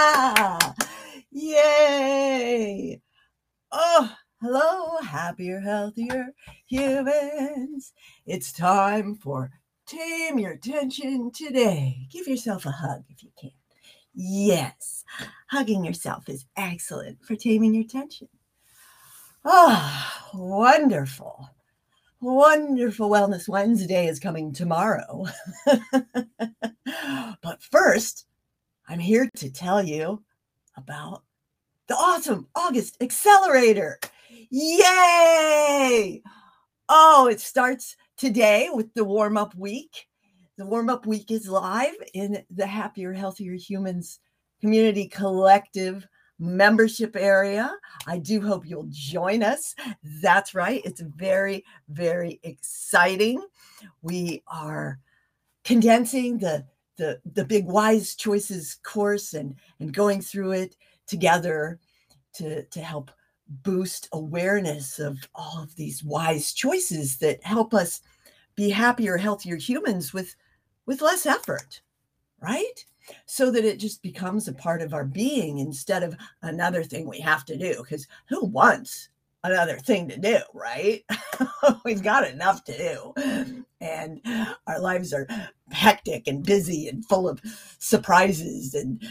Yay. Oh, hello, happier, healthier humans. It's time for Tame Your Tension today. Give yourself a hug if you can. Yes, hugging yourself is excellent for taming your tension. Ah, oh, wonderful. Wonderful Wellness Wednesday is coming tomorrow. but first, I'm here to tell you about the awesome August Accelerator. Yay! Oh, it starts today with the warm up week. The warm up week is live in the Happier, Healthier Humans Community Collective membership area. I do hope you'll join us. That's right. It's very, very exciting. We are condensing the the, the big wise choices course and and going through it together to to help boost awareness of all of these wise choices that help us be happier healthier humans with with less effort right so that it just becomes a part of our being instead of another thing we have to do. Because who wants another thing to do, right? We've got enough to do. And our lives are hectic and busy and full of surprises and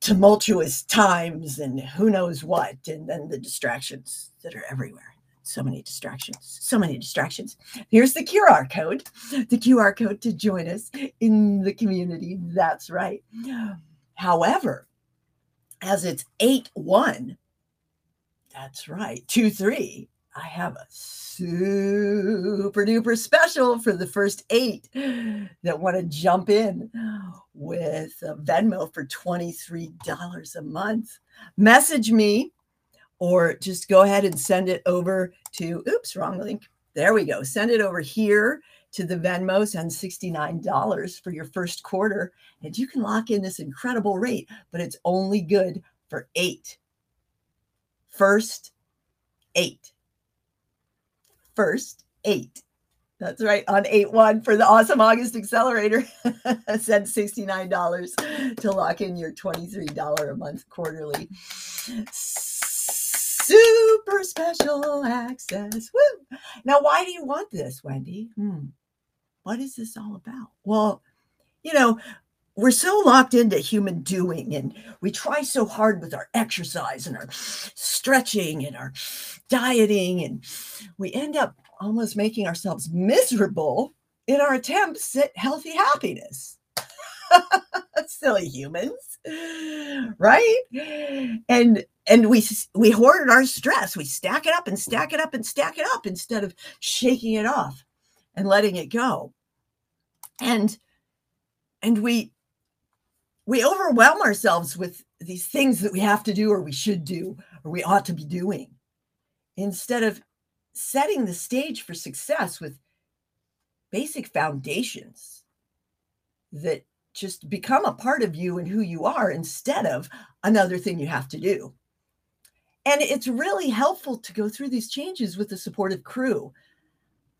tumultuous times and who knows what. And then the distractions that are everywhere so many distractions, so many distractions. Here's the QR code, the QR code to join us in the community. That's right. However, as it's 8 1, that's right, 2 3, I have a super duper special for the first eight that want to jump in with Venmo for $23 a month. Message me or just go ahead and send it over to, oops, wrong link. There we go. Send it over here to the Venmo, send $69 for your first quarter, and you can lock in this incredible rate, but it's only good for eight. First eight. First eight. That's right. On 8 1 for the awesome August Accelerator. Send $69 to lock in your $23 a month quarterly super special access. Woo! Now, why do you want this, Wendy? Hmm. What is this all about? Well, you know, we're so locked into human doing and we try so hard with our exercise and our stretching and our dieting and we end up almost making ourselves miserable in our attempts at healthy happiness. Silly humans right? And and we we hoard our stress. We stack it up and stack it up and stack it up instead of shaking it off and letting it go. And and we we overwhelm ourselves with these things that we have to do or we should do or we ought to be doing instead of setting the stage for success with basic foundations that just become a part of you and who you are instead of another thing you have to do. And it's really helpful to go through these changes with a supportive crew.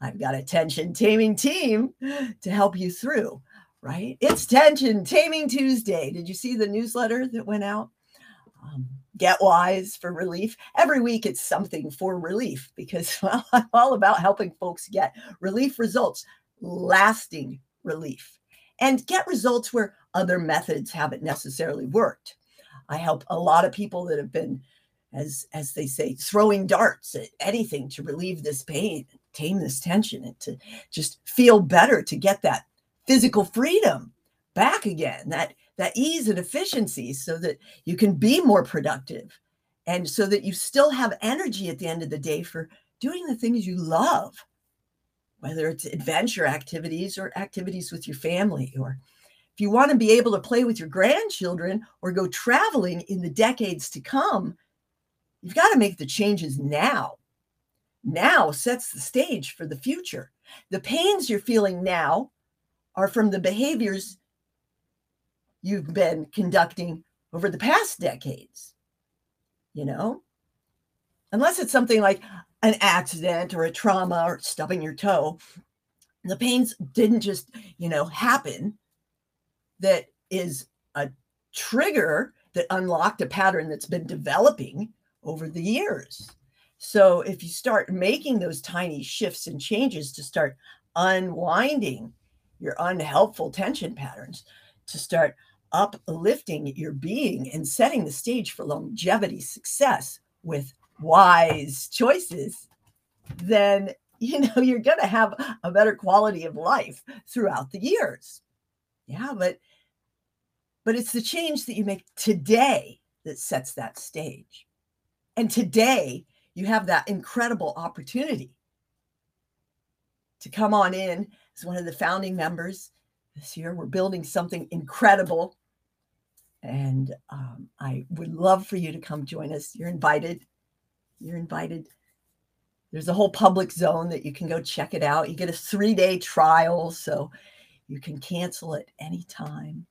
I've got a tension taming team to help you through, right? It's Tension Taming Tuesday. Did you see the newsletter that went out? Um, get wise for relief. Every week it's something for relief because well, I'm all about helping folks get relief results, lasting relief and get results where other methods haven't necessarily worked. I help a lot of people that have been, as as they say, throwing darts at anything to relieve this pain, tame this tension, and to just feel better, to get that physical freedom back again, that that ease and efficiency, so that you can be more productive, and so that you still have energy at the end of the day for doing the things you love whether it's adventure activities or activities with your family or if you want to be able to play with your grandchildren or go traveling in the decades to come, you've got to make the changes now. Now sets the stage for the future. The pains you're feeling now are from the behaviors you've been conducting over the past decades. You know, unless it's something like an accident or a trauma or stubbing your toe, the pains didn't just, you know, happen. That is a trigger that unlocked a pattern that's been developing over the years. So if you start making those tiny shifts and changes to start unwinding your unhelpful tension patterns, to start uplifting your being and setting the stage for longevity success with wise choices, then you know you're going to have a better quality of life throughout the years. Yeah, but but it's the change that you make today that sets that stage. And today you have that incredible opportunity to come on in as one of the founding members this year. We're building something incredible. And um, I would love for you to come join us. You're invited. You're invited. There's a whole public zone that you can go check it out. You get a three day trial, so you can cancel at any time,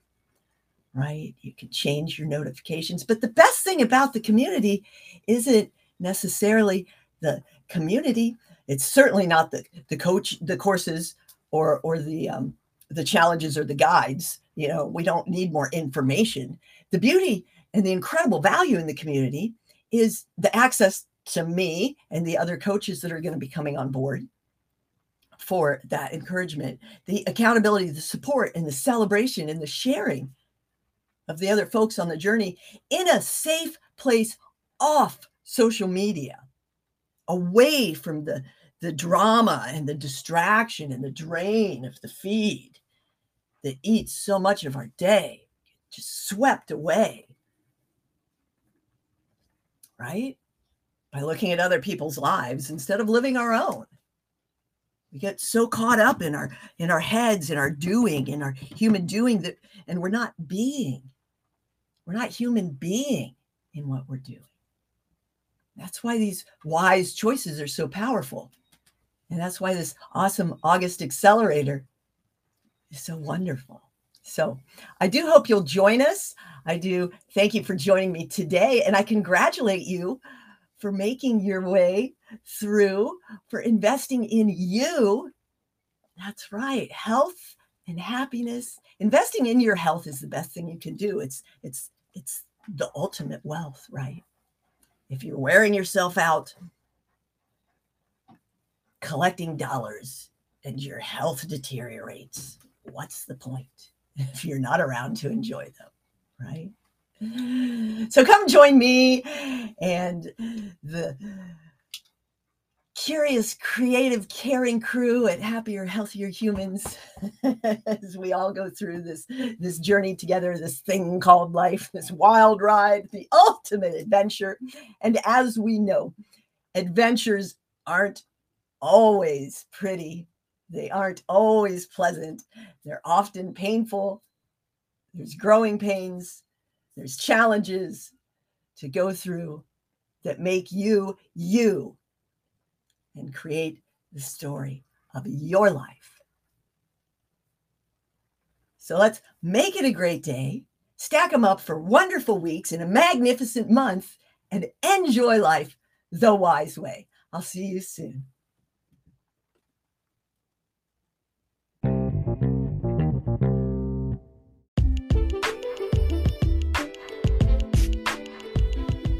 right? You can change your notifications. But the best thing about the community isn't necessarily the community. It's certainly not the, the coach, the courses or, or the, um, the challenges or the guides. You know, we don't need more information. The beauty and the incredible value in the community is the access to me and the other coaches that are going to be coming on board for that encouragement, the accountability, the support, and the celebration and the sharing of the other folks on the journey in a safe place off social media, away from the, the drama and the distraction and the drain of the feed that eats so much of our day, just swept away. Right? by looking at other people's lives instead of living our own we get so caught up in our in our heads in our doing in our human doing that and we're not being we're not human being in what we're doing that's why these wise choices are so powerful and that's why this awesome august accelerator is so wonderful so I do hope you'll join us. I do thank you for joining me today. And I congratulate you for making your way through, for investing in you. That's right. Health and happiness. Investing in your health is the best thing you can do. It's it's it's the ultimate wealth, right? If you're wearing yourself out collecting dollars and your health deteriorates, what's the point if you're not around to enjoy them, right? So come join me and the curious, creative, caring crew at Happier, Healthier Humans as we all go through this, this journey together, this thing called life, this wild ride, the ultimate adventure. And as we know, adventures aren't always pretty. They aren't always pleasant. They're often painful. There's growing pains there's challenges to go through that make you you and create the story of your life. So let's make it a great day, stack them up for wonderful weeks in a magnificent month, and enjoy life the wise way. I'll see you soon.